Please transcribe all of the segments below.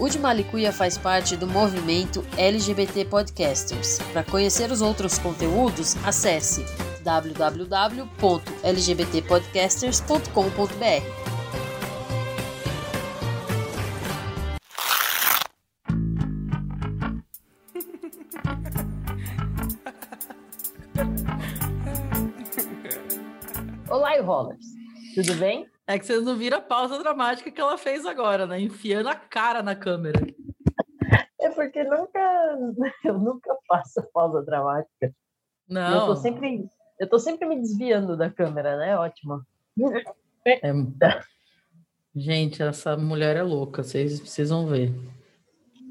O de Malicuia faz parte do movimento LGBT Podcasters. Para conhecer os outros conteúdos, acesse www.lgbtpodcasters.com.br. Olá, Rollers. Tudo bem? É que vocês não viram a pausa dramática que ela fez agora, né? Enfiando a cara na câmera. É porque nunca, eu nunca faço pausa dramática. Não. Eu tô sempre, eu tô sempre me desviando da câmera, né? Ótimo. É... Gente, essa mulher é louca, vocês precisam ver.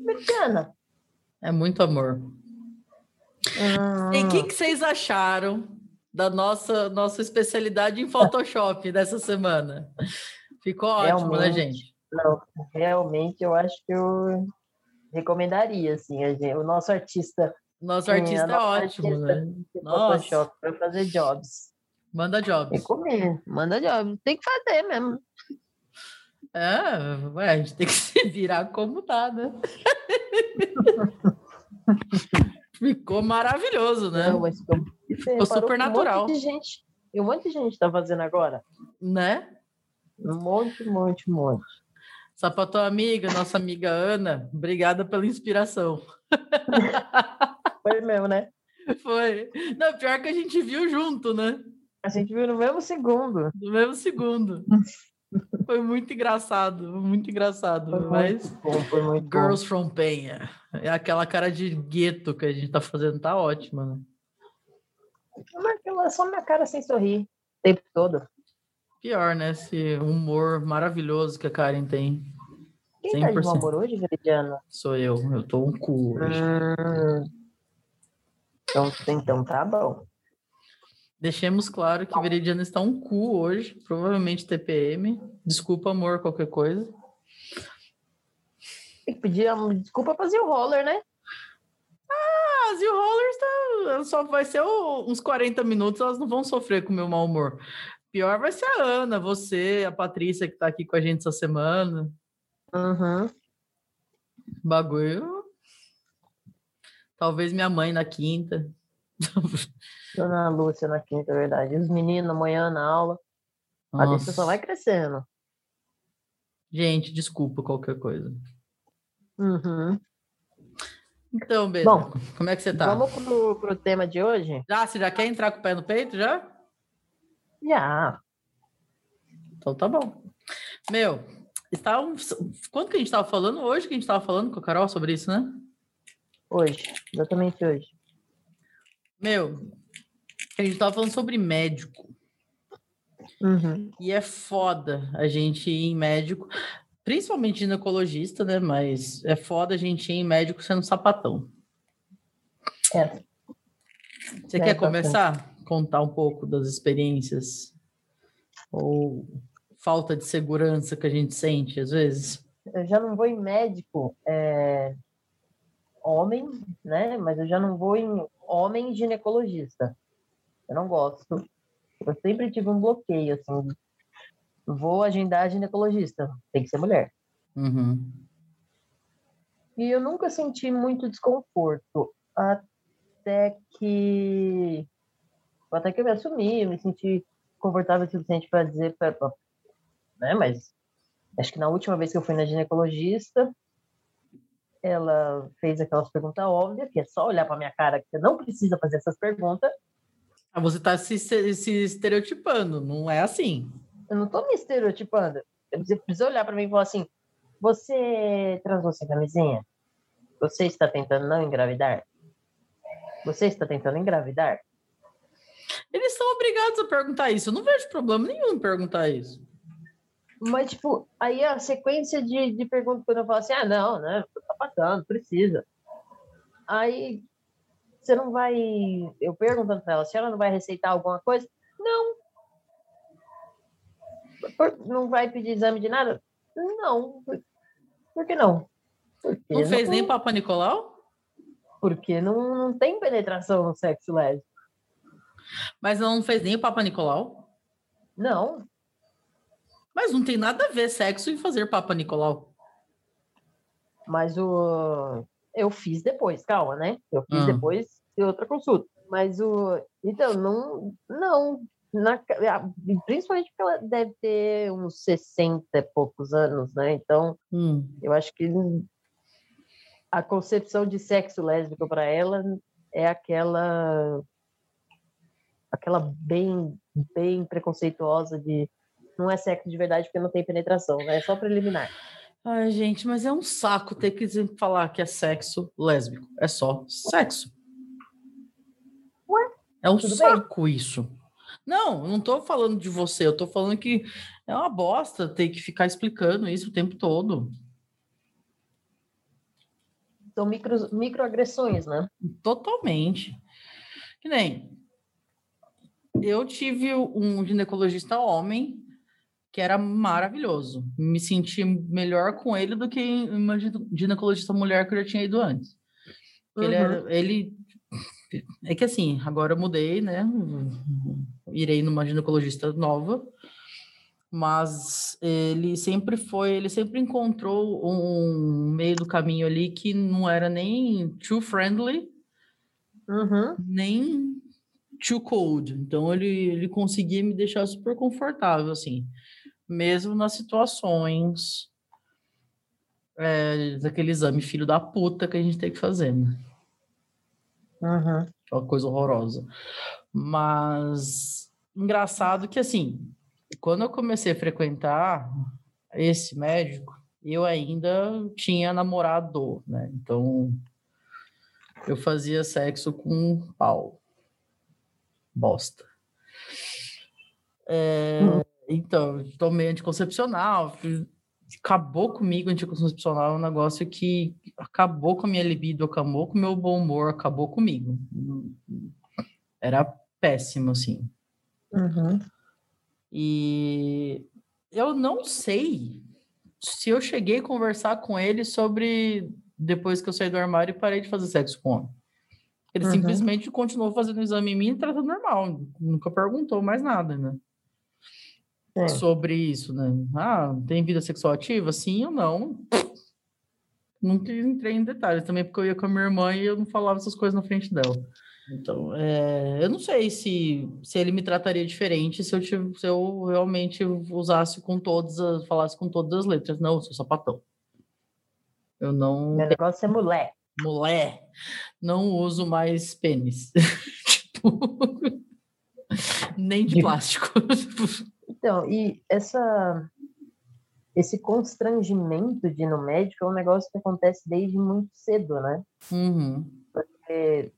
Meridiana. É muito amor. Hum. E o que, que vocês acharam da nossa, nossa especialidade em Photoshop dessa semana? Ficou ótimo, né, Realmente. gente? Não, realmente eu acho que eu recomendaria, assim, a gente, o nosso artista. Nosso artista é ótimo, artista né? Photoshop para fazer jobs. Manda jobs. Recomendo, manda jobs. Tem que fazer mesmo. É, ué, a gente tem que se virar como dá, né? Ficou maravilhoso, né? Não, mas ficou, reparou super natural. Um monte de gente, e um monte de gente tá fazendo agora. Né? Um monte, um monte, um monte. Sapatou amiga, nossa amiga Ana, obrigada pela inspiração. Foi mesmo, né? Foi. Não, pior que a gente viu junto, né? A gente viu no mesmo segundo. No mesmo segundo. Foi muito engraçado, muito engraçado. Foi mas muito bom, foi muito bom. Girls from Penha. É aquela cara de gueto que a gente tá fazendo, tá ótima, né? É só minha cara sem sorrir o tempo todo. Pior, né? Esse humor maravilhoso que a Karen tem. Quem tá de 100%. bom humor hoje, Veridiana? Sou eu. Eu tô um cu hoje. Hum, então, então tá bom. Deixemos claro que Veridiana está um cu hoje, provavelmente TPM. Desculpa, amor, qualquer coisa. Tem que pedir desculpa pra Zil Roller, né? Ah, As e o Rollers tá, só vai ser o- uns 40 minutos, elas não vão sofrer com o meu mau humor. Pior vai ser a Ana, você, a Patrícia que tá aqui com a gente essa semana. Uhum. Bagulho. Talvez minha mãe na quinta. Dona Lúcia na quinta, é verdade. Os meninos amanhã na aula. A lista só Nossa. vai crescendo. Gente, desculpa qualquer coisa. Uhum. Então, Beda, Bom, como é que você tá? Vamos pro, pro tema de hoje? Já, você já quer entrar com o pé no peito, já? Já. Então tá bom. Meu, estávamos... quando que a gente estava falando? Hoje que a gente estava falando com a Carol sobre isso, né? Hoje. Exatamente hoje. Meu, a gente estava falando sobre médico. Uhum. E é foda a gente ir em médico, principalmente ginecologista, né? Mas é foda a gente ir em médico sendo sapatão. É. Você É, quer bastante. começar? Contar um pouco das experiências? Ou falta de segurança que a gente sente às vezes? Eu já não vou em médico é, homem, né? Mas eu já não vou em homem ginecologista. Eu não gosto. Eu sempre tive um bloqueio, assim. Vou agendar ginecologista. Tem que ser mulher. Uhum. E eu nunca senti muito desconforto. Até que. Até que eu me assumi, eu me senti confortável o suficiente para dizer. Pra, pra- né? Mas acho que na última vez que eu fui na ginecologista, ela fez aquelas perguntas óbvias, que é só olhar para minha cara, que você não precisa fazer essas perguntas. Ah, você está se, se estereotipando, não é assim. Eu não tô me estereotipando. Você precisa olhar para mim e falar assim: você transou sem camisinha? Você está tentando não engravidar? Você está tentando engravidar? Eles são obrigados a perguntar isso. Eu não vejo problema nenhum em perguntar isso. Mas, tipo, aí a sequência de, de perguntas quando eu falo assim: ah, não, né? Tá passando, precisa. Aí você não vai. Eu perguntando para ela se ela não vai receitar alguma coisa. Não. Não vai pedir exame de nada? Não. Por, que não? Porque Não fez nem Papa Nicolau? Porque não, não tem penetração no sexo lésbico. Mas não fez nem o Papa Nicolau? Não. Mas não tem nada a ver sexo e fazer Papa Nicolau. Mas o eu fiz depois, calma, né? Eu fiz Ah. depois de outra consulta. Mas o então não não na, principalmente porque ela deve ter uns 60 e poucos anos, né? Então, Hum. eu acho que a concepção de sexo lésbico para ela é aquela aquela bem bem preconceituosa de não é sexo de verdade porque não tem penetração, né? É só preliminar. Ai, gente, mas é um saco ter que falar que é sexo lésbico. É só sexo. Ué, É um tudo bem. saco isso. Não, não tô falando de você, eu tô falando que é uma bosta ter que ficar explicando isso o tempo todo. São micro, microagressões, né? Totalmente. Que nem eu tive um ginecologista homem que era maravilhoso. Me senti melhor com ele do que uma gine- ginecologista mulher que eu já tinha ido antes. Ele, Uhum. era, ele é que assim, agora eu mudei, né? Irei numa ginecologista nova, mas ele sempre foi, ele sempre encontrou um meio do caminho ali que não era nem too friendly, Uhum. nem too cold. Então ele, ele conseguia me deixar super confortável, assim, mesmo nas situações é, daquele exame filho da puta que a gente tem que fazer, né? Uhum. Aquela coisa horrorosa. Mas engraçado que assim, quando eu comecei a frequentar esse médico, eu ainda tinha namorado, né? Então eu fazia sexo com um pau. Bosta. É, Então, tomei anticoncepcional, acabou comigo anticoncepcional, é um negócio que acabou com a minha libido, acabou com o meu bom humor, acabou comigo. Era péssimo, assim. Uhum. E eu não sei se eu cheguei a conversar com ele sobre depois que eu saí do armário e parei de fazer sexo com homem. Ele Uhum. simplesmente continuou fazendo o exame em mim e tratando normal, nunca perguntou mais nada, né? É. Sobre isso, né? Ah, tem vida sexual ativa? Sim ou não? Nunca entrei em detalhes também, porque eu ia com a minha irmã e eu não falava essas coisas na frente dela. Então, é, eu não sei se, se ele me trataria diferente se eu, se eu realmente usasse com todas as, falasse com todas as letras. Não, eu sou sapatão. Eu não, Meu negócio é mulher. mulher, não uso mais pênis. tipo, nem de De- plástico. Então, e essa esse constrangimento de ir no médico é um negócio que acontece desde muito cedo, né? Uhum, Porque,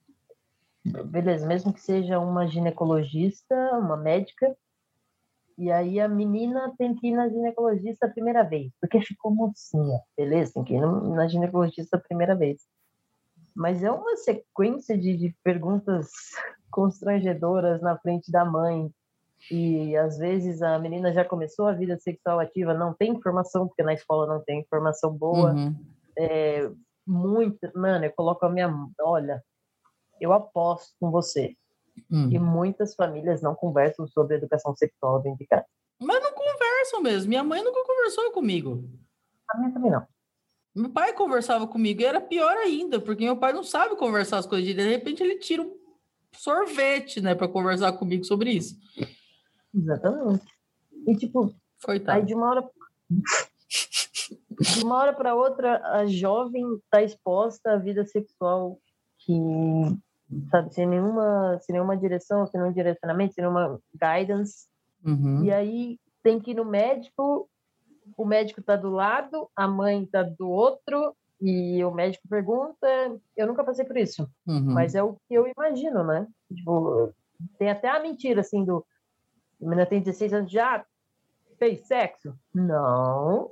beleza, mesmo que seja uma ginecologista, uma médica, e aí a menina tem que ir na ginecologista a primeira vez, porque ficou mocinha, beleza? Tem que ir na ginecologista a primeira vez. Mas é uma sequência de, de perguntas constrangedoras na frente da mãe, e às vezes a menina já começou a vida sexual ativa, não tem informação, porque na escola não tem informação boa uhum. muito, mano, eu coloco a minha, olha, eu aposto com você Hum. que muitas famílias não conversam sobre educação sexual dentro de casa. Mas não conversam mesmo. Minha mãe nunca conversou comigo. A minha também não. Meu pai conversava comigo e era pior ainda, porque meu pai não sabe conversar as coisas. De repente ele tira um sorvete, né, para conversar comigo sobre isso. Exatamente. E tipo, aí Coitado. de uma hora de uma hora para outra a jovem está exposta à vida sexual que sabe sem nenhuma sem nenhuma direção, sem nenhum direcionamento, sem nenhuma guidance. Uhum. E aí tem que ir no médico, o médico tá do lado, a mãe tá do outro, e o médico pergunta. Eu nunca passei por isso, Uhum. mas é o que eu imagino, né? Tipo, tem até a mentira assim do. A menina tem 16 anos já fez sexo? Não.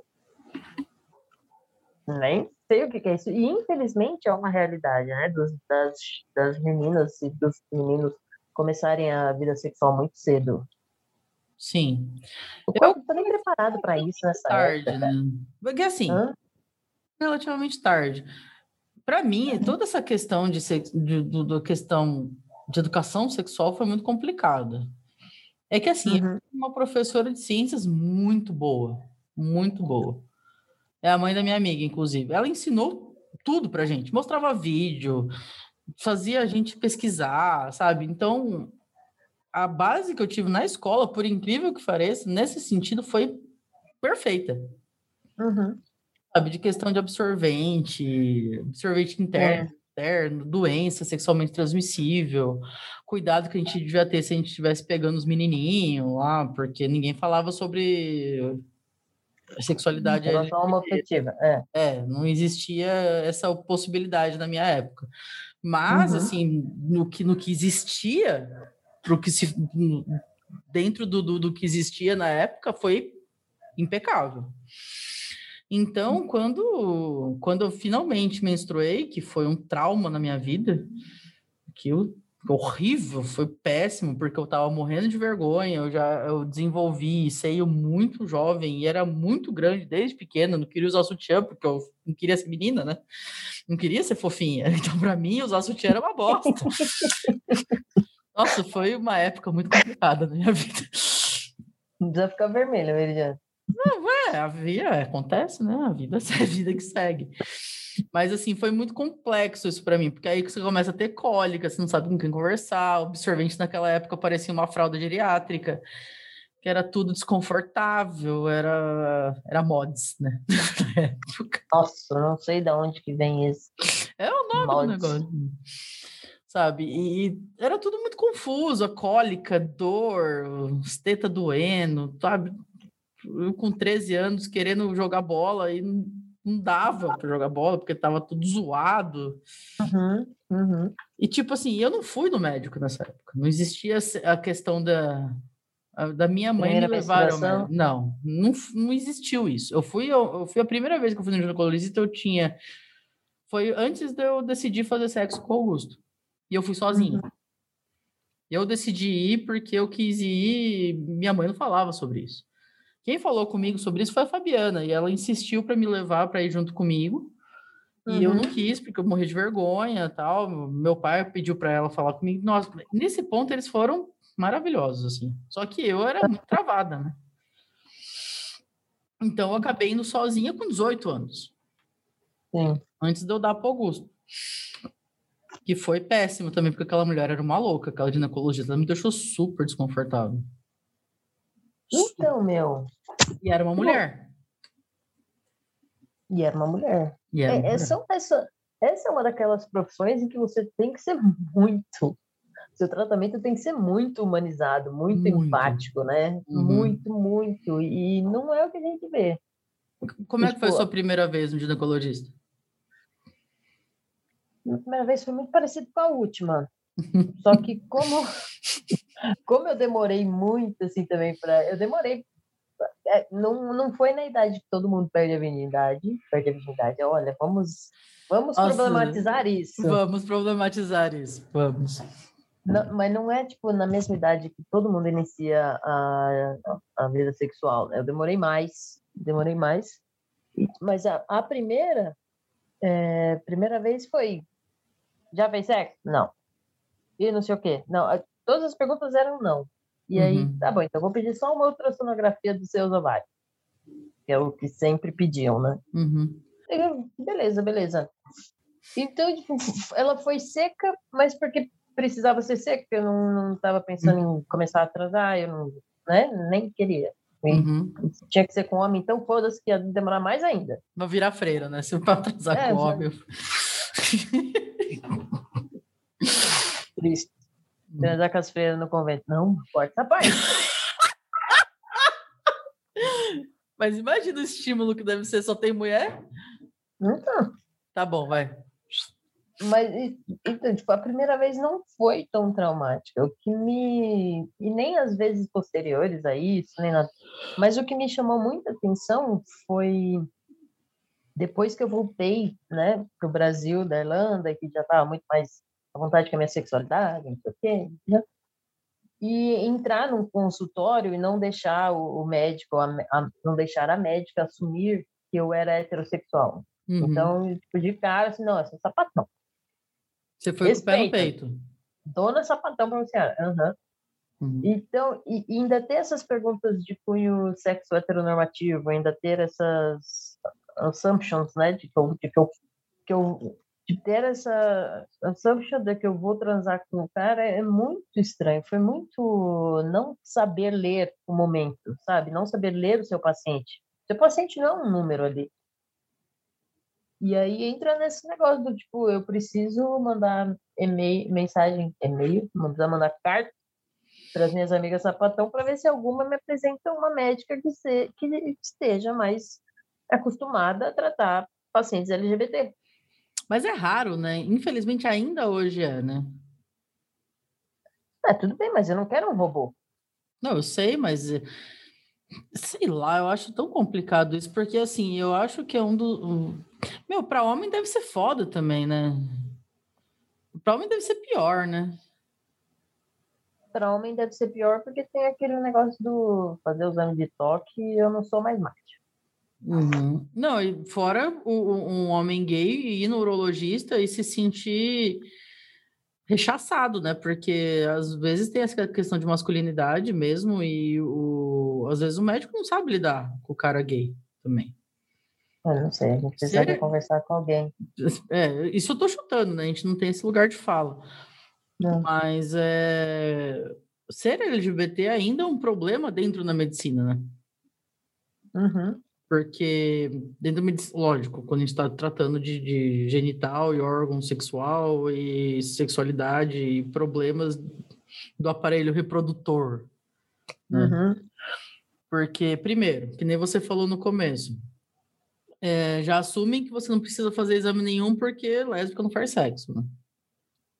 Nem sei o que que é isso. E infelizmente é uma realidade, né? Dos, das, das meninas e dos meninos começarem a vida sexual muito cedo. Sim. O corpo não tá nem preparado para isso nessa Tarde, época. né? Porque assim, Hã? relativamente tarde. Para mim, toda essa questão de, de, do- da questão de educação sexual foi muito complicada. É que assim, Uhum. uma professora de ciências muito boa, muito boa. É a mãe da minha amiga, inclusive. Ela ensinou tudo pra gente, mostrava vídeo, fazia a gente pesquisar, sabe? Então, a base que eu tive na escola, por incrível que pareça, nesse sentido foi perfeita. Uhum. Sabe, de questão de absorvente, absorvente interno, é. Interno, doença sexualmente transmissível, cuidado que a gente devia ter se a gente estivesse pegando os menininhos lá, porque ninguém falava sobre sexualidade homoafetiva, é. É, não existia essa possibilidade na minha época. Mas, uhum. assim, no que, no que existia, pro que se, dentro do, do, do que existia na época, foi impecável. Então, quando, quando eu finalmente menstruei, que foi um trauma na minha vida, eu horrível, foi péssimo, porque eu tava morrendo de vergonha, eu já eu desenvolvi seio muito jovem e era muito grande desde pequena, não queria usar sutiã, porque eu não queria ser menina, né? Não queria ser fofinha. Então, para mim, usar sutiã era uma bosta. Nossa, foi uma época muito complicada na minha vida. Não precisa ficar vermelha, Veridiana. É, a vida acontece, né? A vida é a vida que segue. Mas assim, foi muito complexo isso para mim, porque aí você começa a ter cólica, você não sabe com quem conversar. O absorvente naquela época parecia uma fralda geriátrica, que era tudo desconfortável, era era mods, né? Nossa, não sei de onde que vem isso. É o nome mods. do negócio. Sabe? E era tudo muito confuso, a cólica, dor, esteta doendo, sabe? Eu com 13 anos querendo jogar bola e não dava para jogar bola porque tava tudo zoado. Uhum, uhum. E tipo assim, eu não fui no médico nessa época. Não existia a questão da da minha mãe primeira me levar ao médico. Não, não, não existiu isso. Eu fui, eu, eu, fui a primeira vez que eu fui no ginecologista, eu tinha foi antes de eu decidir fazer sexo com o Augusto. E eu fui sozinho. Uhum. Eu decidi ir porque eu quis ir, minha mãe não falava sobre isso. Quem falou comigo sobre isso foi a Fabiana, e ela insistiu para me levar para ir junto comigo. E uhum. eu não uhum. quis, porque eu morri de vergonha tal. Meu pai pediu para ela falar comigo. Nossa, nesse ponto eles foram maravilhosos, assim. Só que eu era muito travada, né? Então eu acabei indo sozinha com 18 anos. Sim. Antes de eu dar para Augusto. Que foi péssimo também, porque aquela mulher era uma louca, aquela ginecologista. Ela me deixou super desconfortável. Então, meu. E era uma mulher. E era uma mulher. E era uma é, mulher. Essa, essa, essa é uma daquelas profissões em que você tem que ser muito. Seu tratamento tem que ser muito humanizado, muito, muito. empático, né? Uhum. Muito, muito. E não é o que a gente vê. Como é que foi a tipo, sua primeira vez no ginecologista? A primeira vez foi muito parecido com a última. Só que como como eu demorei muito assim também para eu demorei é, não, não foi na idade que todo mundo perde a virgindade perde a virgindade olha vamos vamos Nossa, problematizar isso. vamos problematizar isso vamos. Não, mas não é tipo na mesma idade que todo mundo inicia a, a vida sexual né? eu demorei mais demorei mais mas a, a primeira é, primeira vez foi já fez sexo? Não e não sei o quê não Todas as perguntas eram não. E aí, uhum. tá bom, então vou pedir só uma ultrassonografia dos seus ovários, que é o que sempre pediam, né? Uhum. Eu, beleza, beleza. Então, tipo, ela foi seca, mas porque precisava ser seca, eu não estava pensando uhum. em começar a atrasar, eu não, né, nem queria. Uhum. Tinha que ser com homem, então foda-se que ia demorar mais ainda. Vai virar freira, né? Se para atrasar é, com homem. Triste. Transar com as freiras no convento. Não, corta essa parte. Mas imagina o estímulo que deve ser, só tem mulher? Então. Tá bom, vai. Mas, então, tipo, a primeira vez não foi tão traumática. O que me... E nem as vezes posteriores a isso, nem nada. Mas o que me chamou muita atenção foi... Depois que eu voltei, né, pro Brasil, da Irlanda, que já estava muito mais à vontade com a minha sexualidade, não sei o quê, né? e entrar num consultório e não deixar o, médico, a, a, não deixar a médica assumir que eu era heterossexual. Uhum. Então, tipo, de cara, assim, não, esse é sapatão. Você foi Respeita. com o pé no peito. Dona sapatão para você. Uhum. Uhum. Então, e, e, ainda ter essas perguntas de cunho sexo heteronormativo, ainda ter essas assumptions, né? De que eu, de que eu, que eu ter essa assumption de que eu vou transar com o cara é muito estranho. Foi muito não saber ler o momento, sabe? Não saber ler o seu paciente. Seu paciente não é um número ali. E aí entra nesse negócio do tipo, eu preciso mandar e-mail, mensagem, e-mail, mandar, mandar carta para as minhas amigas sapatão para ver se alguma me apresenta uma médica que, se, que esteja mais acostumada a tratar pacientes LGBT. Mas é raro, né? Infelizmente ainda hoje é, né? É, tudo bem, mas eu não quero um robô. Não, eu sei, mas eh, sei lá, eu acho tão complicado isso, porque assim, eu acho que é um dos. Meu, para homem deve ser foda também, né? Para homem deve ser pior, né? Para homem deve ser pior porque tem aquele negócio do fazer o exame de toque e eu não sou mais macho. Uhum. Não, e fora o, um homem gay ir no urologista e se sentir rechaçado, né? Porque às vezes tem essa questão de masculinidade mesmo, e o, às vezes o médico não sabe lidar com o cara gay também. Eu não sei, a gente precisaria Ser... conversar com alguém. É, isso eu tô chutando, né? A gente não tem esse lugar de fala. Não. Mas é... ser LGBT ainda é um problema dentro da medicina, né? Uhum. Porque dentro medicina, lógico, quando a gente está tratando de, de, genital e órgão sexual e sexualidade e problemas do aparelho reprodutor. Né? Uhum. Porque, primeiro, que nem você falou no começo, é, já assumem que você não precisa fazer exame nenhum porque lésbica não faz sexo, né?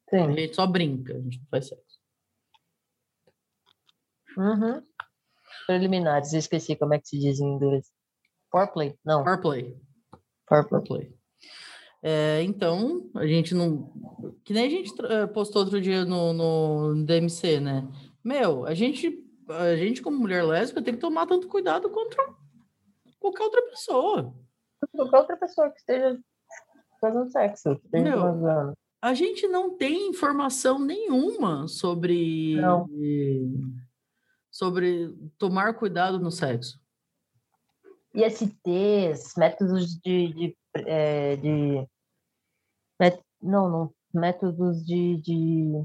Sim. A gente só brinca, a gente não faz sexo. Uhum. Preliminares, esqueci como é que se diz em inglês. Foreplay, não. Foreplay. Foreplay. É, então, a gente não. Que nem a gente eh, postou outro dia no, no DMC, né? Meu, a gente, a gente, como mulher lésbica, tem que tomar tanto cuidado contra qualquer outra pessoa qualquer outra pessoa que esteja fazendo sexo. Meu, a gente não tem informação nenhuma sobre não. sobre tomar cuidado no sexo. ISTs, métodos de, de, é, de não, não, métodos de, de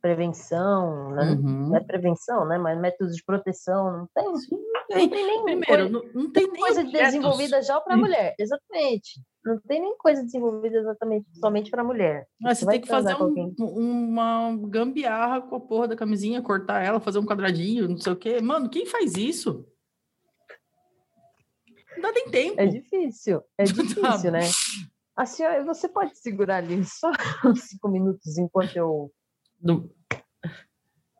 prevenção, né? Uhum. não é prevenção, né? Mas métodos de proteção, não tem. Sim, tem. Não tem nem Primeiro, coisa, não, não tem nem coisa desenvolvida já para mulher, exatamente. Não tem nem coisa desenvolvida exatamente somente para mulher. Mas você, você tem que fazer um, uma gambiarra com a porra da camisinha, cortar ela, fazer um quadradinho, não sei o quê. Mano, quem faz isso? Não dá nem tempo. É difícil, é difícil, né? A senhora, você pode segurar ali só uns cinco minutos enquanto eu do...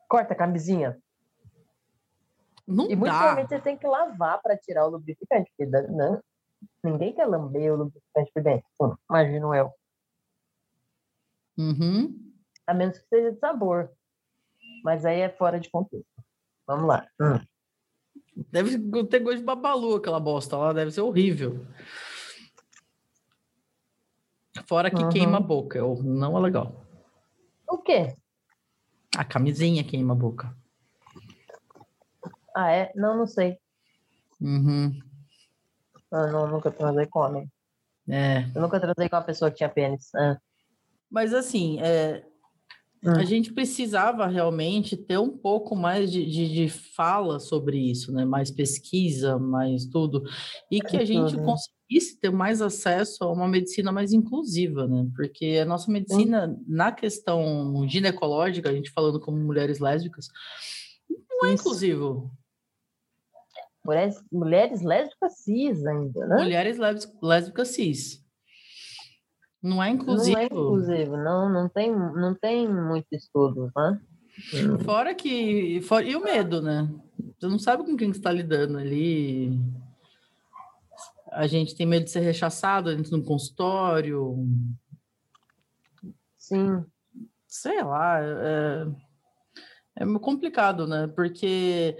Corta a camisinha. Não e muito provavelmente você tem que lavar para tirar o lubrificante, porque não, né? ninguém quer lamber o lubrificante por dentro. imagino eu. Uhum. A menos que seja de sabor. Mas aí é fora de contexto. Vamos lá. Hum. Deve ter gosto de babalu aquela bosta lá, deve ser horrível. Fora que uhum. queima a boca, não é legal. O quê? A camisinha queima a boca. Ah, é? Não, não sei. Uhum. Eu não, nunca transei com homem. É. Eu nunca transei com uma pessoa que tinha pênis. É. Mas assim, é. A gente precisava realmente ter um pouco mais de, de, de, fala sobre isso, né? Mais pesquisa, mais tudo. E que a gente conseguisse conseguisse ter mais acesso a uma medicina mais inclusiva, né? Porque a nossa medicina, hum. na questão ginecológica, a gente falando como mulheres lésbicas, não é Isso. inclusivo. Mulheres, mulheres lésbicas cis ainda, né? Mulheres lésbicas cis. Não é inclusivo. Não é inclusivo, não, não tem, não tem muito estudo, né? Fora que. For, e o medo, né? Você não sabe com quem você está lidando ali a gente tem medo de ser rechaçado dentro do consultório. Sim. Sei lá, é, é complicado, né? Porque.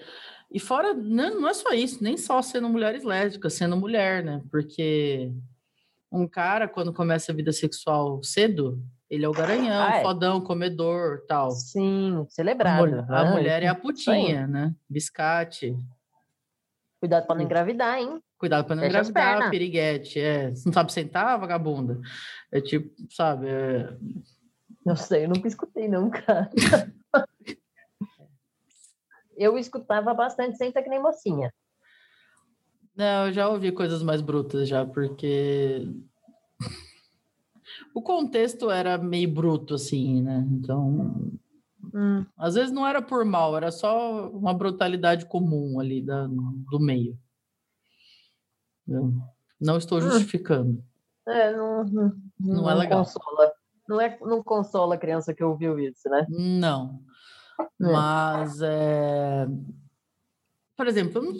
E fora, não, não é só isso, nem só sendo mulheres lésbicas, sendo mulher, né? Porque um cara, quando começa a vida sexual cedo, ele é o garanhão, ah, é. fodão, comedor, tal. Sim, celebrado. A, mulher, a mulher é a putinha, né? Biscate. Cuidado para não engravidar, hein? Cuidado para não Fecha engravidar, piriguete. É. Você não sabe sentar, vagabunda? É tipo, sabe? é- Não sei, eu nunca escutei, não, cara. eu escutava bastante, senta que nem mocinha. Não, eu já ouvi coisas mais brutas já, porque o contexto era meio bruto, assim, né? Então, Hum, às vezes não era por mal, era só uma brutalidade comum ali da, do meio. Eu não estou Hum. justificando. é, não, não, Não é legal. Consola. Não, é, não consola a criança que ouviu isso, né? Não. É. Mas, é... por exemplo, eu não-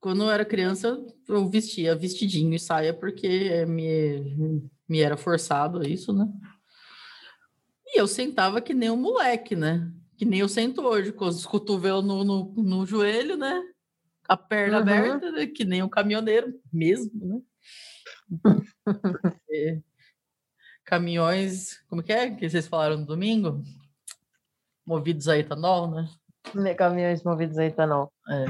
quando eu era criança, eu vestia vestidinho e saia porque me, me era forçado isso, né? E eu sentava que nem um moleque, né? Que nem eu sento hoje, com os cotovelos no, no, no joelho, né? A perna Uhum. aberta, né? que nem um caminhoneiro mesmo, né? É. Caminhões, como que é que vocês falaram no domingo? Movidos a etanol, né? Ne- Caminhões movidos a etanol. É.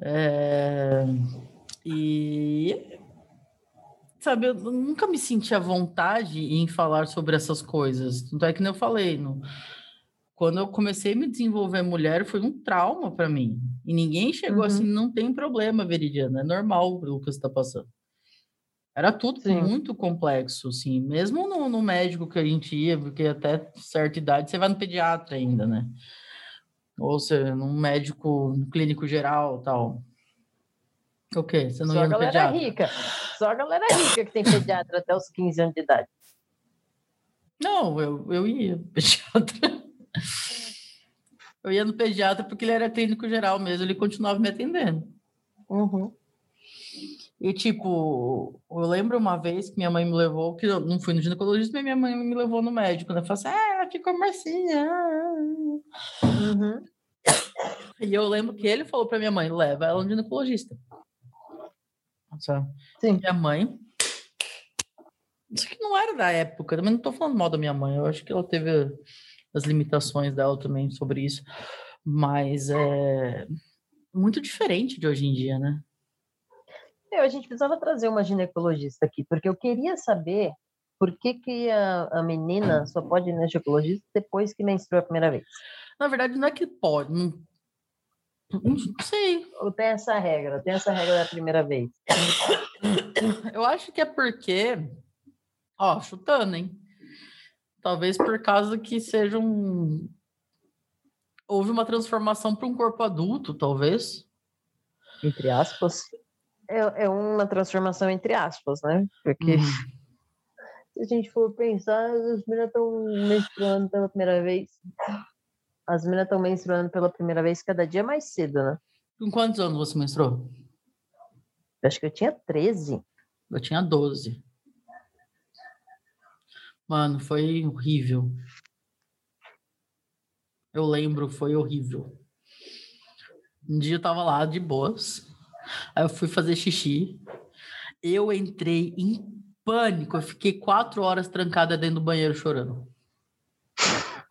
É, E sabe, eu nunca me senti à vontade em falar sobre essas coisas. Tanto é que nem eu falei, no... quando eu comecei a me desenvolver mulher, foi um trauma para mim. E ninguém chegou Uhum. assim, não tem problema, Veridiana, é normal o que você está passando. Era tudo Sim. muito complexo, assim, mesmo no, no médico que a gente ia, porque até certa idade você vai no pediatra ainda, né? Ou seja, num médico clínico geral tal. O quê? Você não Só a ia no galera pediatra? rica. Só a galera rica que tem pediatra até os 15 anos de idade. Não, eu, eu ia no pediatra. Eu ia no pediatra porque ele era clínico geral mesmo, ele continuava me atendendo. Uhum. E, tipo, eu lembro uma vez que minha mãe me levou, que eu não fui no ginecologista, mas minha mãe me levou no médico, né? Falou assim, ah, ela ficou marcinha. Uhum. E eu lembro que ele falou pra minha mãe, leva ela no ginecologista. Nossa, Sim. Minha mãe... Isso que não era da época, também não tô falando mal da minha mãe, eu acho que ela teve as limitações dela também sobre isso, mas é muito diferente de hoje em dia, né? Eu, a gente precisava trazer uma ginecologista aqui, porque eu queria saber por que, que a, a menina só pode ir na ginecologista depois que menstrua a primeira vez. Na verdade, não é que pode, não, não sei, Ou tem essa regra, tem essa regra da primeira vez. Eu acho que é porque, ó, chutando, hein? Talvez por causa que seja um. Houve uma transformação para um corpo adulto, talvez. Entre aspas. É, é uma transformação entre aspas, né? Porque Uhum. se a gente for pensar, as meninas estão menstruando pela primeira vez. As meninas estão menstruando pela primeira vez cada dia mais cedo, né? Com quantos anos você menstruou? Eu acho que eu tinha 13. Eu tinha 12. Mano, foi horrível. Eu lembro, foi horrível. Um dia eu tava lá de boas. Aí eu fui fazer xixi. Eu entrei em pânico. Eu fiquei quatro horas trancada dentro do banheiro chorando.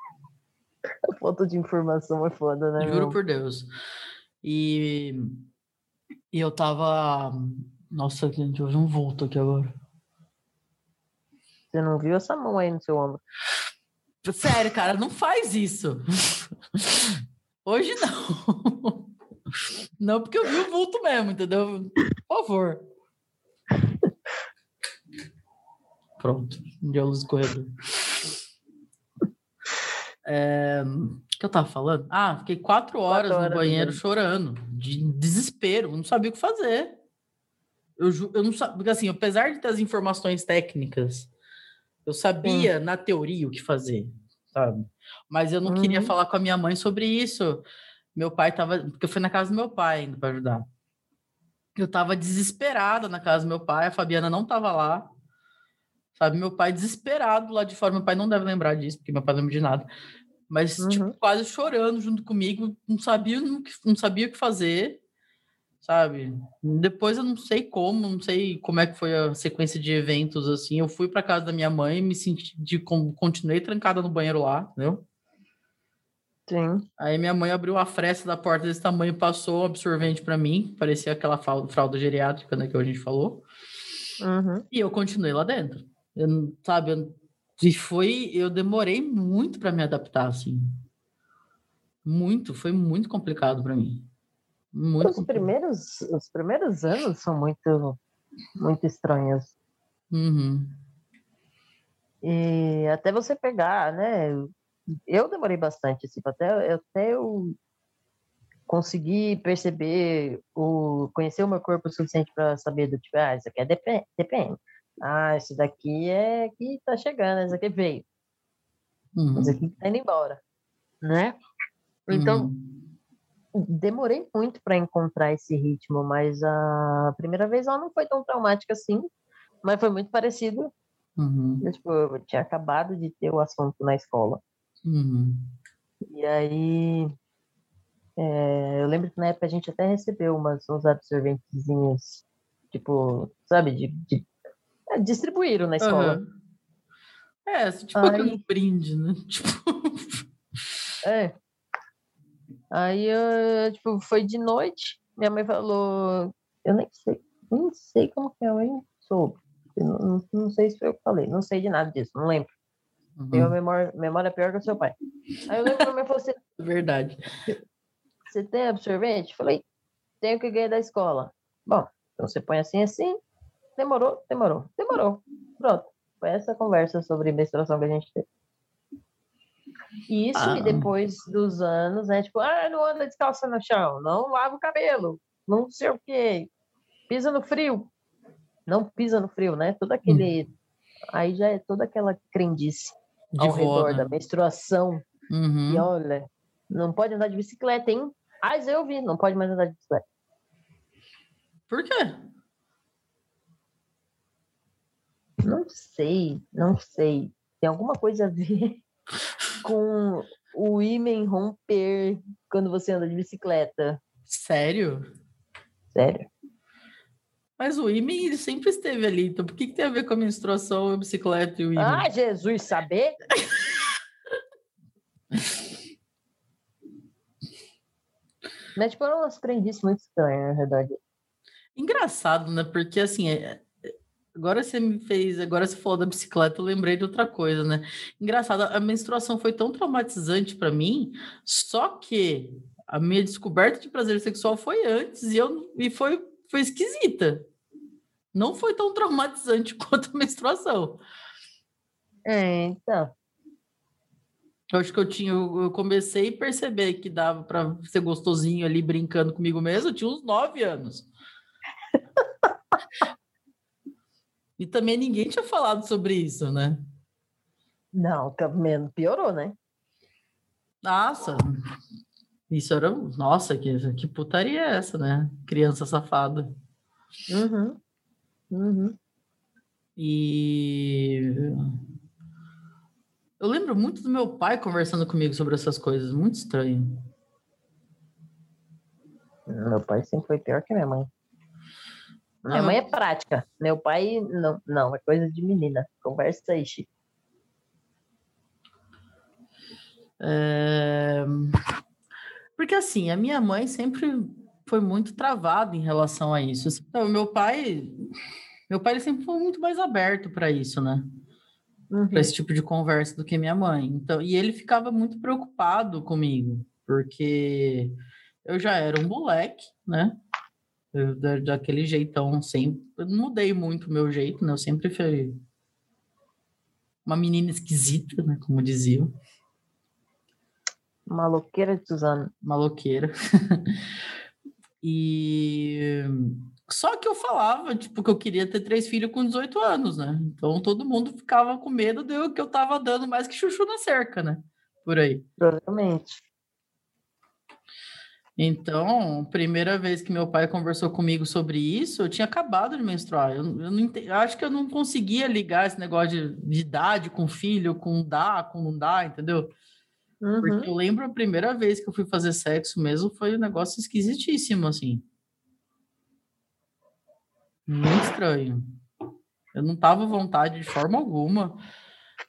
A falta de informação é foda, né? Juro meu? por Deus. E, e eu tava. Nossa, gente, houve um vulto aqui agora. Você não viu essa mão aí no seu ombro? Sério, cara, não faz isso. Hoje não. Não, porque eu vi o vulto mesmo, entendeu? Por favor. Pronto, deu luz corredor. É, o que eu tava falando? Ah, fiquei quatro horas, horas no banheiro andando. chorando, de desespero, não sabia o que fazer. Eu, eu não sabia, porque assim, apesar de ter as informações técnicas, eu sabia na teoria o que fazer, sabe? Mas eu não queria Uhum. falar com a minha mãe sobre isso. Meu pai tava, porque eu fui na casa do meu pai ainda para ajudar. Eu tava desesperada na casa do meu pai, a Fabiana não tava lá. Sabe, meu pai desesperado lá de fora, meu pai não deve lembrar disso, porque meu pai não lembra de nada. Mas tipo, Uhum. quase chorando junto comigo, não sabia não sabia o que fazer sabe? Depois eu não sei como, não sei como é que foi a sequência de eventos assim. Eu fui para casa da minha mãe, me senti de con- continuei trancada no banheiro lá, entendeu? Sim. Aí minha mãe abriu a fresta da porta desse tamanho, passou o absorvente para mim, parecia aquela fralda, geriátrica né, que a gente falou. Uhum. E eu continuei lá dentro. Eu, sabe, eu, e foi, eu demorei muito para me adaptar, assim. Muito, foi muito complicado para mim. Muito Os complicado. primeiros, os primeiros anos são muito, muito estranhos. Uhum. E até você pegar, né? Eu demorei bastante, assim, até, até eu conseguir perceber, o, conhecer o meu corpo o suficiente para saber do tipo, ah, isso aqui é depende. Ah, esse daqui é que tá chegando, esse aqui veio, Uhum. esse aqui tá indo embora, né? Então, Uhum. demorei muito para encontrar esse ritmo, mas a primeira vez ela não foi tão traumática assim, mas foi muito parecido. Uhum. Eu, tipo, eu tinha acabado de ter o assunto na escola. Uhum. E aí, é, eu lembro que na época a gente até recebeu umas, uns absorventezinhos, tipo, sabe, de, de é, distribuíram na escola. Aham. É, assim, tipo Aí- aquele brinde, né? Tipo, É. Aí, eu, tipo, foi de noite, minha mãe falou, eu nem sei, nem sei como que minha mãe soube. Não, não sei se foi eu que falei, não sei de nada disso, não lembro. Tenho uma uhum. memória, memória pior que o seu pai. Aí eu lembro que minha mãe falou assim, verdade. você tem absorvente? Falei, tenho que ganhar da escola. Bom, então você põe assim, assim. Demorou, demorou, demorou. Pronto. Foi essa conversa sobre menstruação que a gente teve. E isso, Ah. e depois dos anos, né? Tipo, ah, não anda descalça no chão, não lava o cabelo, não sei o quê, pisa no frio. Não pisa no frio, né? Todo aquele. Aí já é toda aquela crendice De ao redor né? da menstruação. Uhum. E olha, não pode andar de bicicleta, hein? Ah, eu vi, não pode mais andar de bicicleta. Por quê? Não sei, não sei. Tem alguma coisa a ver com o ímã romper quando você anda de bicicleta. Sério? Sério? Mas o ímã ele sempre esteve ali, então por que, que tem a ver com a menstruação, a bicicleta e o ímã? Ah, Jesus, saber? Mas, tipo, eram umas crendices muito estranhas, na verdade. Engraçado, né? Porque assim, é- é- agora você me fez, agora você falou da bicicleta, eu lembrei de outra coisa, né? Engraçado, a menstruação foi tão traumatizante para mim, só que a minha descoberta de prazer sexual foi antes e eu e foi foi esquisita. Não foi tão traumatizante quanto a menstruação. É, então. Eu acho que eu tinha, eu comecei a perceber que dava para ser gostosinho ali brincando comigo mesmo, eu tinha uns nove anos. e também ninguém tinha falado sobre isso, né? Não, menos piorou, né? Nossa, isso era. Nossa, que, que putaria é essa, né? Criança safada. Uhum. Uhum. E. Eu lembro muito do meu pai conversando comigo sobre essas coisas, muito estranho. Meu pai sempre foi pior que minha mãe. Minha Ah, mãe é prática. Meu pai, não, não, é coisa de menina. Conversa aí, Chico. É, Porque assim, a minha mãe sempre foi muito travada em relação a isso. Então, meu pai, meu pai sempre foi muito mais aberto para isso, né? Uhum. Para esse tipo de conversa do que minha mãe. Então, e ele ficava muito preocupado comigo, porque eu já era um moleque, né? Eu, da- daquele jeitão sempre, eu não mudei muito o meu jeito, né? Eu sempre fui uma menina esquisita, né? Como diziam. Maloqueira de Suzano. maloqueira. e só que eu falava, tipo, que eu queria ter três filhos com 18 anos, né? Então todo mundo ficava com medo de eu, que eu tava dando mais que chuchu na cerca, né? Por aí. Provavelmente. Então, primeira vez que meu pai conversou comigo sobre isso, eu tinha acabado de menstruar. Eu, eu não eu acho que eu não conseguia ligar esse negócio de, de idade com filho, com dá, com não dá, entendeu? Porque Uhum. eu lembro a primeira vez que eu fui fazer sexo mesmo, foi um negócio esquisitíssimo, assim. Muito estranho. Eu não tava à vontade de forma alguma.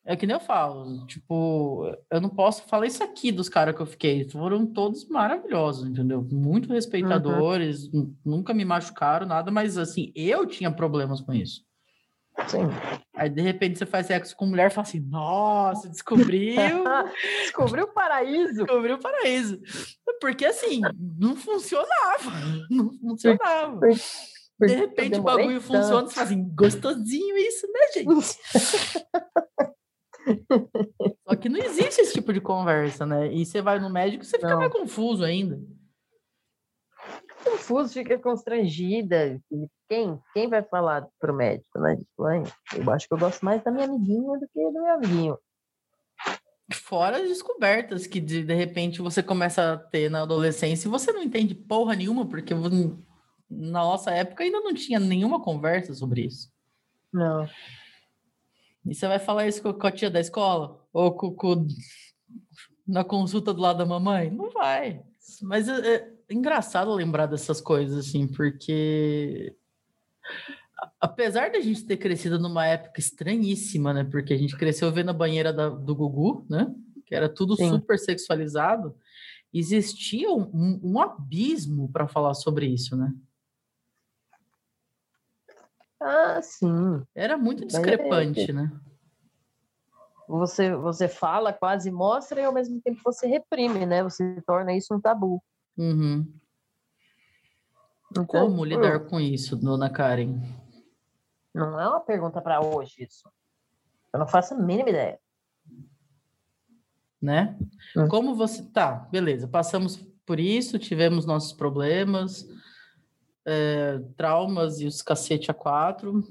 É que nem eu falo, tipo, eu não posso falar isso aqui dos caras que eu fiquei. Foram todos maravilhosos, entendeu? Muito respeitadores, uhum. nunca me machucaram, nada, mas assim, eu tinha problemas com isso. Sim. Aí, de repente, você faz sexo com mulher e fala assim: Nossa, descobriu. descobriu o paraíso. Descobriu o paraíso. Porque, assim, não funcionava. Não funcionava. de repente, o bagulho tanto. funciona. Você fala assim: Gostosinho isso, né, gente? Só que não existe esse tipo de conversa, né? E você vai no médico, você fica não. mais confuso ainda. Confuso, fica constrangida. Quem, quem vai falar pro médico, né? Eu acho que eu gosto mais da minha amiguinha do que do meu amiguinho. Fora as descobertas que de, de repente você começa a ter na adolescência e você não entende porra nenhuma, porque na nossa época ainda não tinha nenhuma conversa sobre isso. Não. E você vai falar isso com a tia da escola? Ou com, com, na consulta do lado da mamãe? Não vai. Mas é, é engraçado lembrar dessas coisas, assim, porque apesar da gente ter crescido numa época estranhíssima, né? Porque a gente cresceu vendo a banheira da, do Gugu, né? Que era tudo Sim. super sexualizado. Existia um, um abismo para falar sobre isso, né? Ah, sim. Era muito discrepante, é... né? Você, você fala, quase mostra e ao mesmo tempo você reprime, né? Você torna isso um tabu. Uhum. Então, Como lidar com isso, dona Karen? Não é uma pergunta para hoje isso. Eu não faço a mínima ideia. Né? Hum. Como você. Tá, beleza. Passamos por isso, tivemos nossos problemas é, traumas e os cacete a quatro.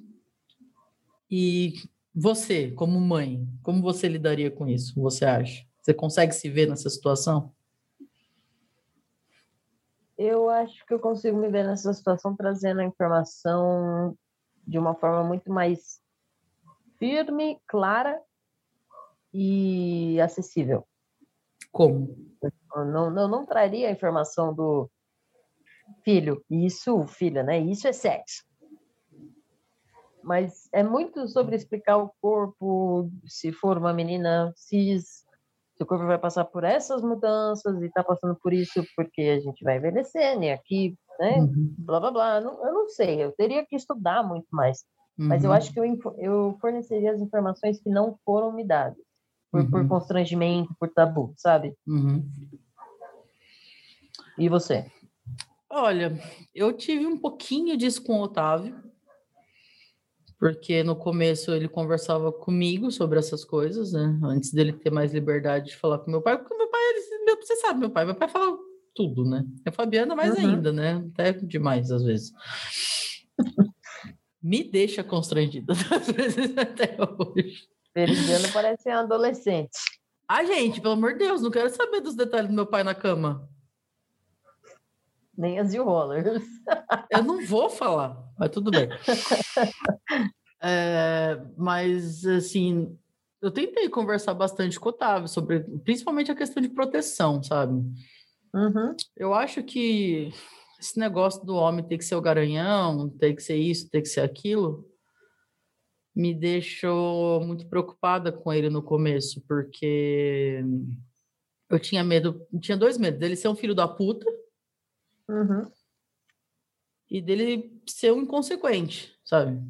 E você, como mãe, como você lidaria com isso? Você acha? Você consegue se ver nessa situação? Eu acho que eu consigo me ver nessa situação trazendo a informação de uma forma muito mais firme, clara e acessível. Como? Eu não, não, não traria a informação do filho, isso, filha, né? Isso é sexo. Mas é muito sobre explicar o corpo, se for uma menina cis, o corpo vai passar por essas mudanças e está passando por isso porque a gente vai envelhecer, né? Aqui, né? Uhum. Blá, blá, blá. Não, eu não sei, eu teria que estudar muito mais. Uhum. Mas eu uhum. acho que eu, eu forneceria as informações que não foram me dadas. Por, uhum. por constrangimento, por tabu, sabe? Uhum. E você? Olha, eu tive um pouquinho disso com o Otávio, porque no começo ele conversava comigo sobre essas coisas, né? Antes dele ter mais liberdade de falar com meu pai, porque meu pai, ele, meu, você sabe, meu pai, meu pai fala tudo, né? A Fabiana mais uhum. ainda, né? Até demais às vezes. Me deixa constrangida às vezes até hoje. Feliciano parece um adolescente. Ah, gente, pelo amor de Deus, não quero saber dos detalhes do meu pai na cama nem as de rollers. Eu não vou falar, mas tudo bem. É, mas, assim, eu tentei conversar bastante com o Otávio sobre, principalmente a questão de proteção, sabe? Uhum. Eu acho que esse negócio do homem ter que ser o garanhão, ter que ser isso, ter que ser aquilo, me deixou muito preocupada com ele no começo, porque eu tinha medo, tinha dois medos, dele ser um filho da puta, Uhum. E dele ser um inconsequente, sabe?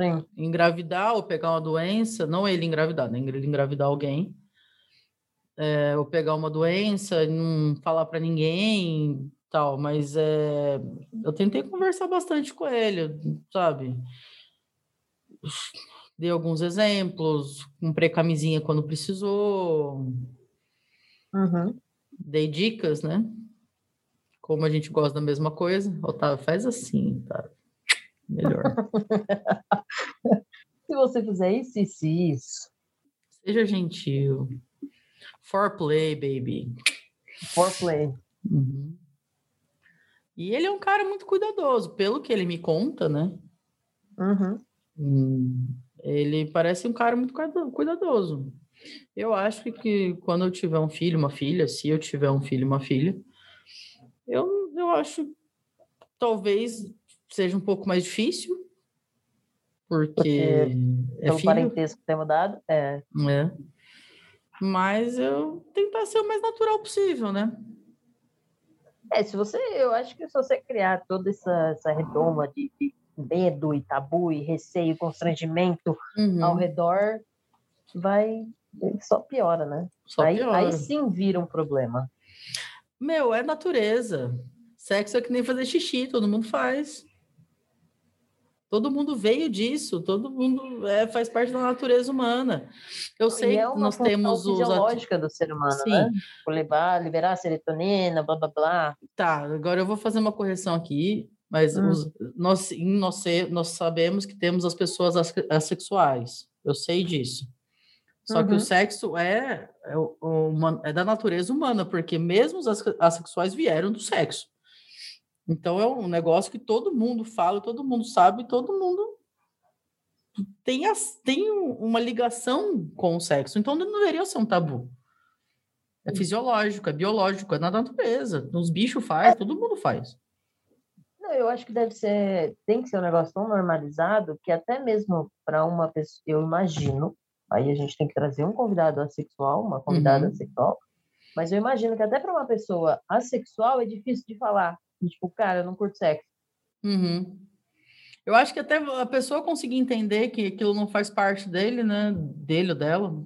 Sim. Engravidar ou pegar uma doença, não ele engravidar, nem ele engravidar alguém, é, ou pegar uma doença e não falar para ninguém, tal, mas é, eu tentei conversar bastante com ele, sabe? Dei alguns exemplos, comprei camisinha quando precisou, uhum. dei dicas, né? Como a gente gosta da mesma coisa, Otávio, faz assim, tá? Melhor. Se você fizer isso, isso, isso. Seja gentil. For play, baby. For play. Uhum. E ele é um cara muito cuidadoso, pelo que ele me conta, né? Uhum. Hum, ele parece um cara muito cuidadoso. Eu acho que quando eu tiver um filho, uma filha, se eu tiver um filho, uma filha, eu, eu acho talvez seja um pouco mais difícil, porque, porque É pelo filho? parentesco que temos dado. É. É. Mas eu tentar ser o mais natural possível, né? É, se você, eu acho que se você criar toda essa, essa redoma de, de medo e tabu e receio e constrangimento Uhum. ao redor, vai só piora, né? Só aí, piora. aí sim vira um problema. Meu, é natureza. Sexo é que nem fazer xixi, todo mundo faz. Todo mundo veio disso, todo mundo é, faz parte da natureza humana. Eu sei é que nós temos os. fisiológica do ser humano, Sim. né? Levar, liberar a serotonina, blá blá blá. Tá, agora eu vou fazer uma correção aqui, mas Hum. os- nós, nós, nós sabemos que temos as pessoas as- assexuais. Eu sei disso. Só que Uhum. o sexo é, é, huma- é da natureza humana, porque mesmo asse- assexuais vieram do sexo. Então é um negócio que todo mundo fala, todo mundo sabe, todo mundo tem, as- tem um- uma ligação com o sexo. Então não deveria ser um tabu. É fisiológico, é biológico, é na natureza. Os bichos faz, todo mundo faz. Não, eu acho que deve ser, tem que ser um negócio tão normalizado que até mesmo para uma pessoa, eu imagino, aí a gente tem que trazer um convidado assexual, uma convidada Uhum. assexual, mas eu imagino que até para uma pessoa assexual é difícil de falar. Tipo, cara, eu não curto sexo. Uhum. Eu acho que até a pessoa conseguir entender que aquilo não faz parte dele, né? Dele ou dela.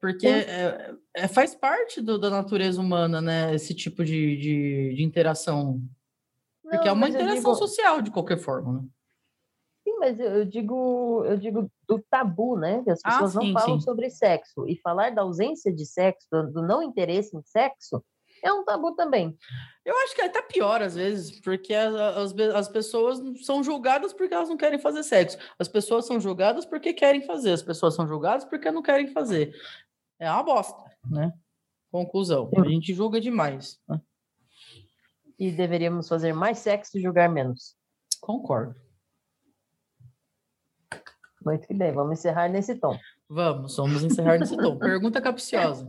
Porque Sim. é, é- faz parte do- da natureza humana, né? Esse tipo de, de, de interação. Porque Não, é uma interação digo- social, de qualquer forma. Né? Sim, mas eu digo, eu digo do tabu, né? Que as Ah, pessoas sim, não falam sim. sobre sexo. E falar da ausência de sexo, do, não interesse em sexo, é um tabu também. Eu acho que é até pior, às vezes, porque as, as, as pessoas são julgadas porque elas não querem fazer sexo. As pessoas são julgadas porque querem fazer. As pessoas são julgadas porque não querem fazer. É uma bosta, né? Conclusão. A gente julga demais. né? E deveríamos fazer mais sexo e julgar menos. Concordo. Muito bem, vamos encerrar nesse tom. Vamos, vamos encerrar nesse tom. Pergunta capciosa.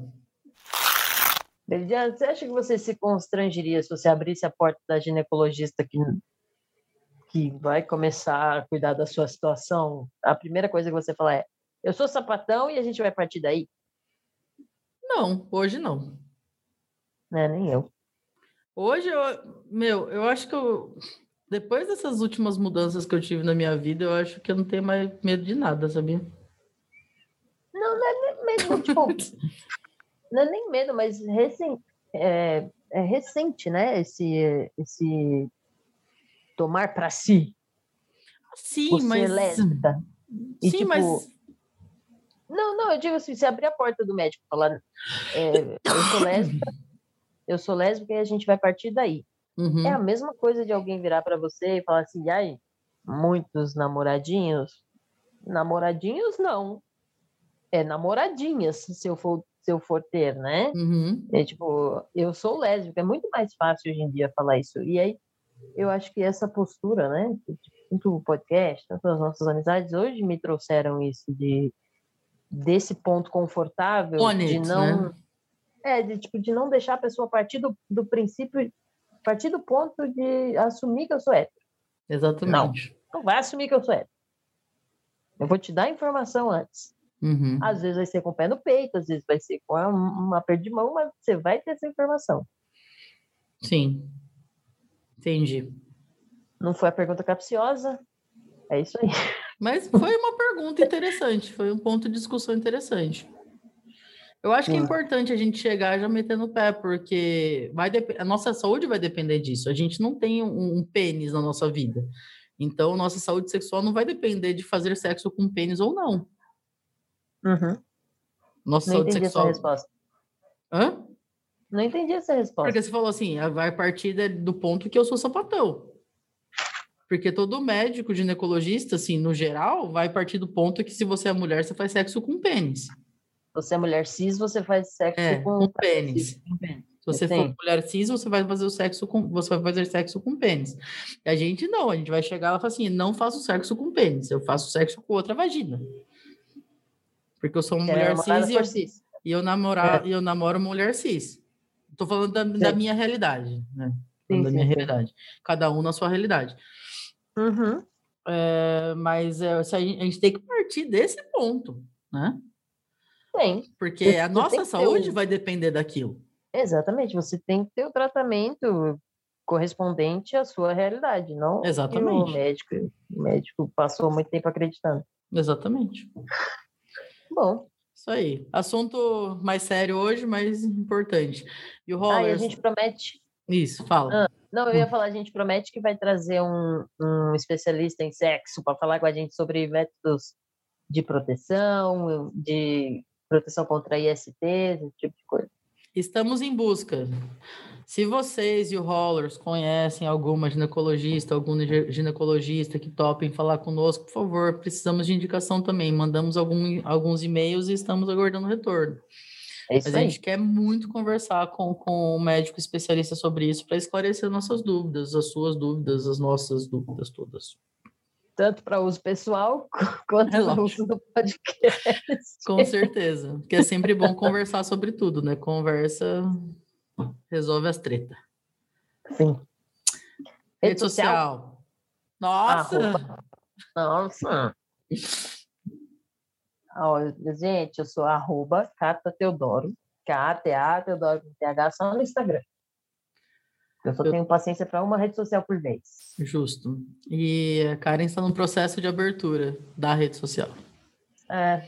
Belidiana, você acha que você se constrangeria se você abrisse a porta da ginecologista que, que vai começar a cuidar da sua situação? A primeira coisa que você falar é: eu sou sapatão e a gente vai partir daí? Não, hoje não. Né, nem eu. Hoje, eu, meu, eu acho que eu, depois dessas últimas mudanças que eu tive na minha vida, eu acho que eu não tenho mais medo de nada, sabia? Não, não é nem medo, tipo, não é nem medo, mas recen, é, é recente, né? Esse, esse tomar para si, Sim, ser mas. lésbica. E, Sim, tipo, mas. Não, não, eu digo assim, se abrir a porta do médico e falar, é, eu sou lésbica, eu sou lésbica e a gente vai partir daí. Uhum. É a mesma coisa de alguém virar para você e falar assim, e aí, muitos namoradinhos? Namoradinhos, não. É namoradinhas, se eu for, se eu for ter, né? Uhum. É tipo, eu sou lésbica, é muito mais fácil hoje em dia falar isso. E aí, eu acho que essa postura, né? Tanto o podcast, tanto as nossas amizades, hoje me trouxeram isso de desse ponto confortável On de não né? é de tipo de não deixar a pessoa partir do, do princípio partir do ponto de assumir que eu sou hétero. Exatamente. Não vai assumir que eu sou hétero. Eu vou te dar a informação antes. Uhum. Às vezes vai ser com o pé no peito, às vezes vai ser com uma, uma perda de mão, mas você vai ter essa informação. Sim. Entendi. Não foi a pergunta capciosa? É isso aí. Mas foi uma pergunta interessante, foi um ponto de discussão interessante. Eu acho que é Sim. importante a gente chegar já metendo o pé, porque vai a nossa saúde vai depender disso. A gente não tem um, um pênis na nossa vida. Então, nossa saúde sexual não vai depender de fazer sexo com pênis ou não. Uhum. Nossa Não saúde sexual. resposta. Hã? Não entendi essa resposta. Porque você falou assim, ah, vai partir do ponto que eu sou sapatão. Porque todo médico ginecologista, assim, no geral, vai partir do ponto que se você é mulher, você faz sexo com pênis. Você é mulher cis, você faz sexo É, com, com pênis. cis, com pênis. Se você Sim. for mulher cis, você vai fazer o sexo com você vai fazer sexo com pênis. E a gente não, a gente vai chegar lá e falar assim, não faço sexo com pênis, eu faço sexo com outra vagina. Porque eu sou uma é mulher cis e eu, cis. e eu namorar É. eu namoro mulher cis. Tô falando da, da Sim. minha realidade, né? Sim, da sim, minha sim. realidade. Cada um na sua realidade. Uhum. É, mas é, a, gente, a gente tem que partir desse ponto, né? Porque a nossa saúde o- vai depender daquilo. Exatamente, você tem que ter o tratamento correspondente à sua realidade, não que o Exatamente. médico, o médico passou muito tempo acreditando. Exatamente. Bom, Isso aí. Assunto mais sério hoje, mas importante. E o aí a Rollers? gente promete. Isso, fala. Ah, Não, eu ia falar, a gente promete que vai trazer um, um especialista em sexo para falar com a gente sobre métodos de proteção, de proteção contra ISTs, esse tipo de coisa. Estamos em busca. Se vocês e o Rollers conhecem alguma ginecologista, algum gi- ginecologista que topem falar conosco, por favor, precisamos de indicação também. Mandamos algum- alguns e-mails e estamos aguardando retorno. É Mas a gente quer muito conversar com, com um médico especialista sobre isso para esclarecer nossas dúvidas, as suas dúvidas, as nossas dúvidas todas. Tanto para uso pessoal quanto É para uso do podcast. Com certeza. Porque é sempre bom conversar sobre tudo, né? Conversa resolve as tretas. Sim. Rede social. Nossa! Arroba. Nossa. Ó, gente, eu sou arroba Cata Teodoro. K-A-T-A Teodoro com TH só no Instagram. Eu só Eu- tenho paciência para uma rede social por vez. Justo. E a Karen está no processo de abertura da rede social. É,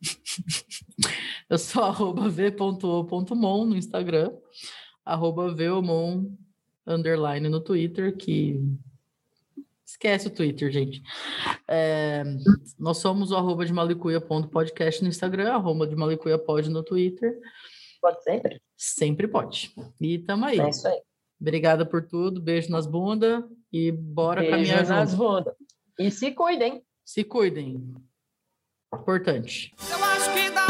Eu sou arroba v.o.mon no Instagram, arroba veomon underline no Twitter, que esquece o Twitter, gente. É, nós somos o arroba de malicuia.podcast no Instagram, arroba de malicuia pod no Twitter, pode sempre. sempre pode. E tamo aí. É isso aí. Obrigada por tudo, beijo nas bundas e bora Beijo caminhar nas junto. bundas. E se cuidem. Se cuidem. Importante. Eu acho que dá